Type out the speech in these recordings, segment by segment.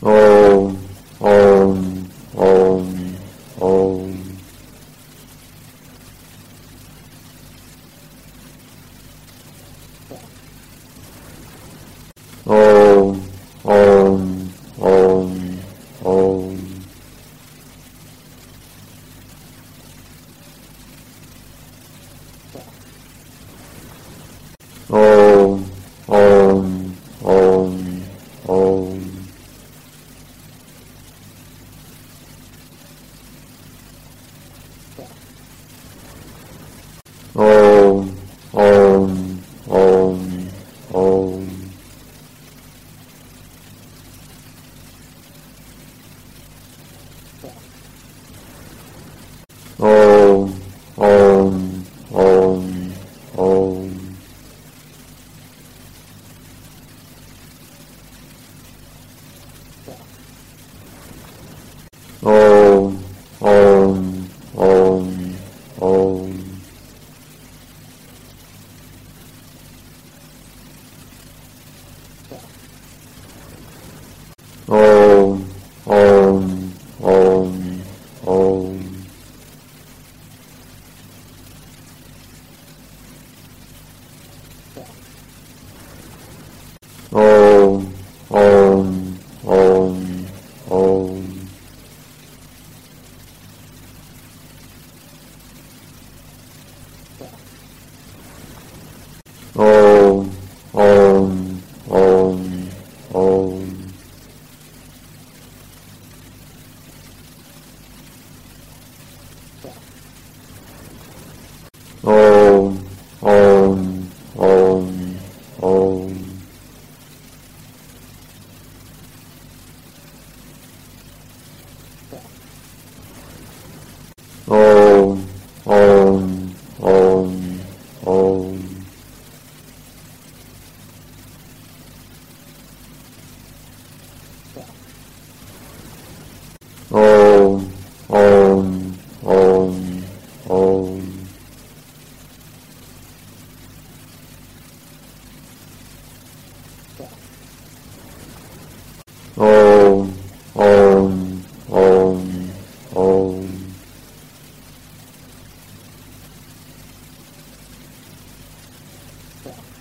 Oh. that. that.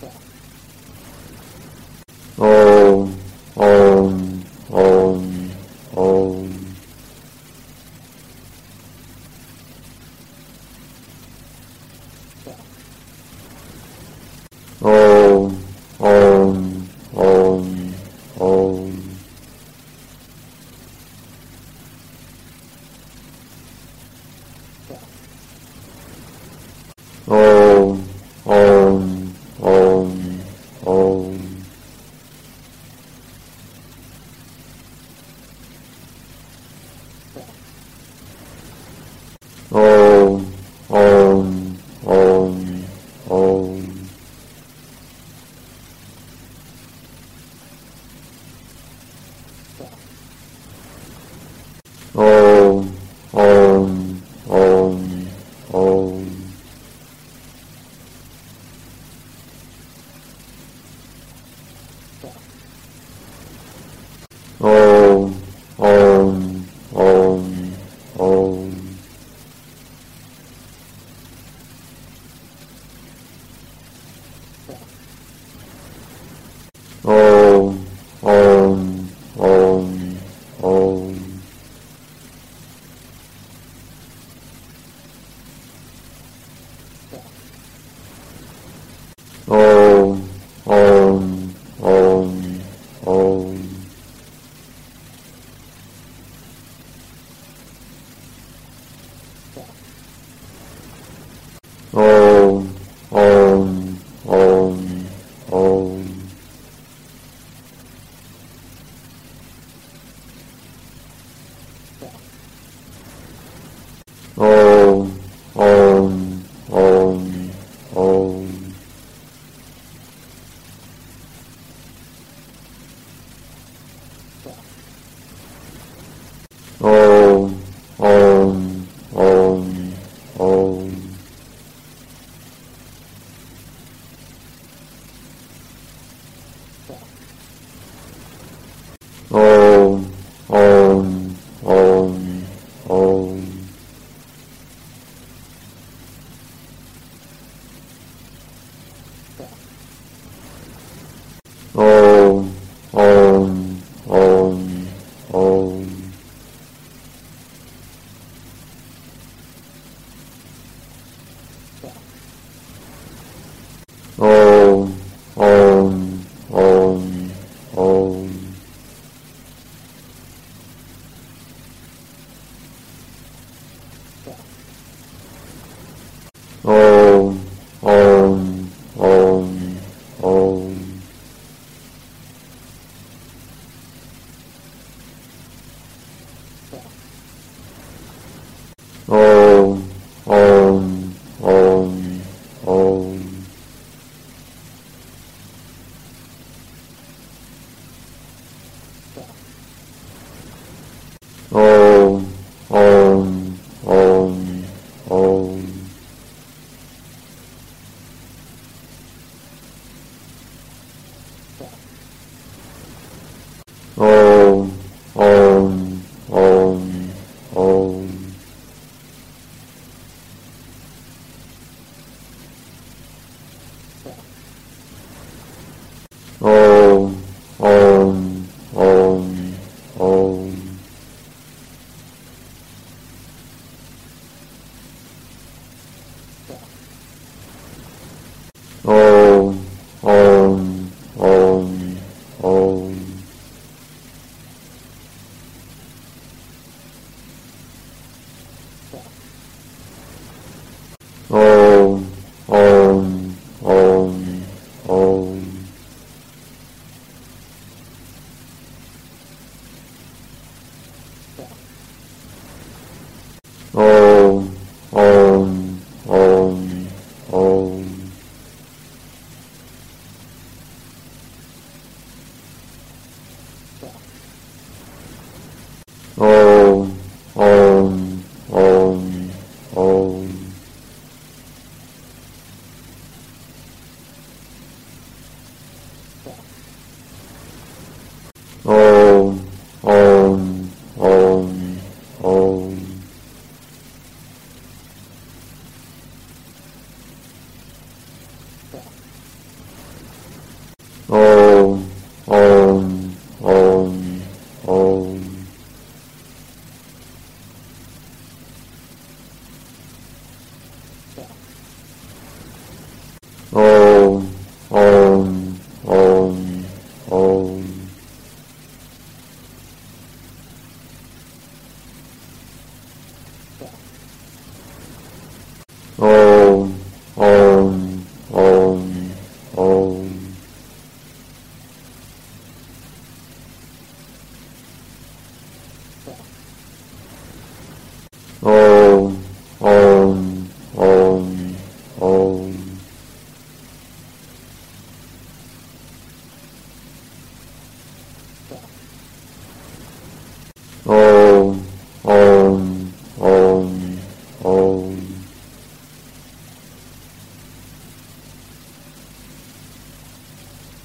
that. Oh. people.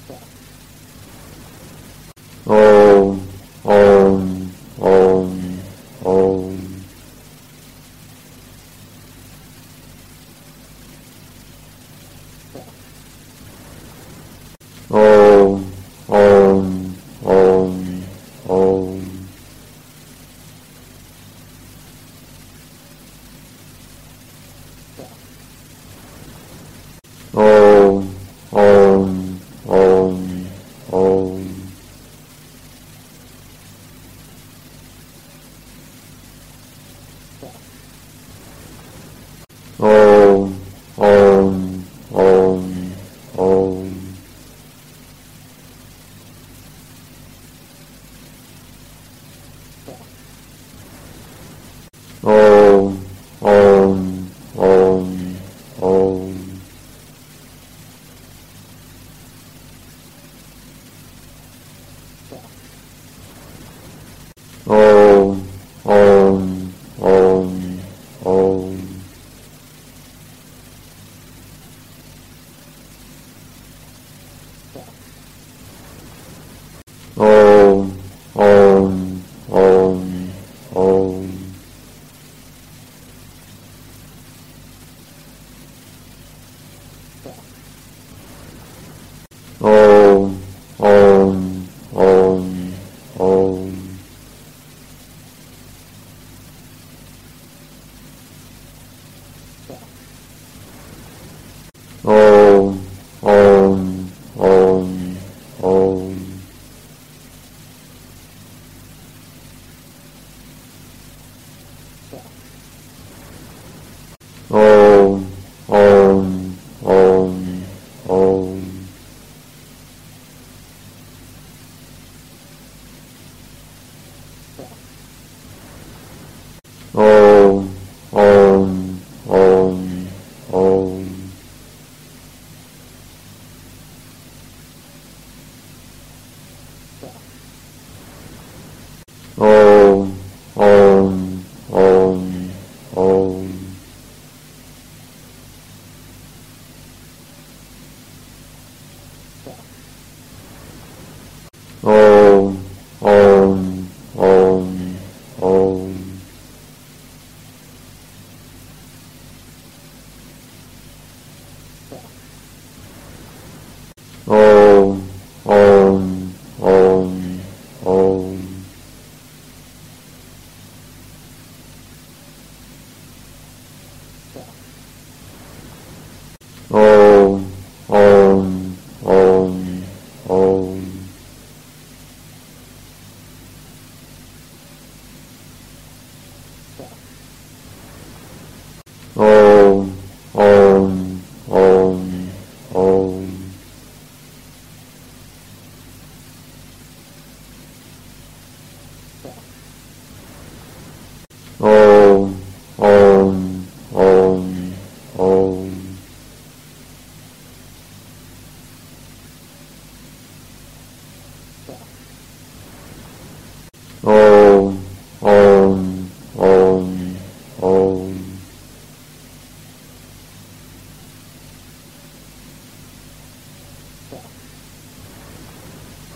stuff. people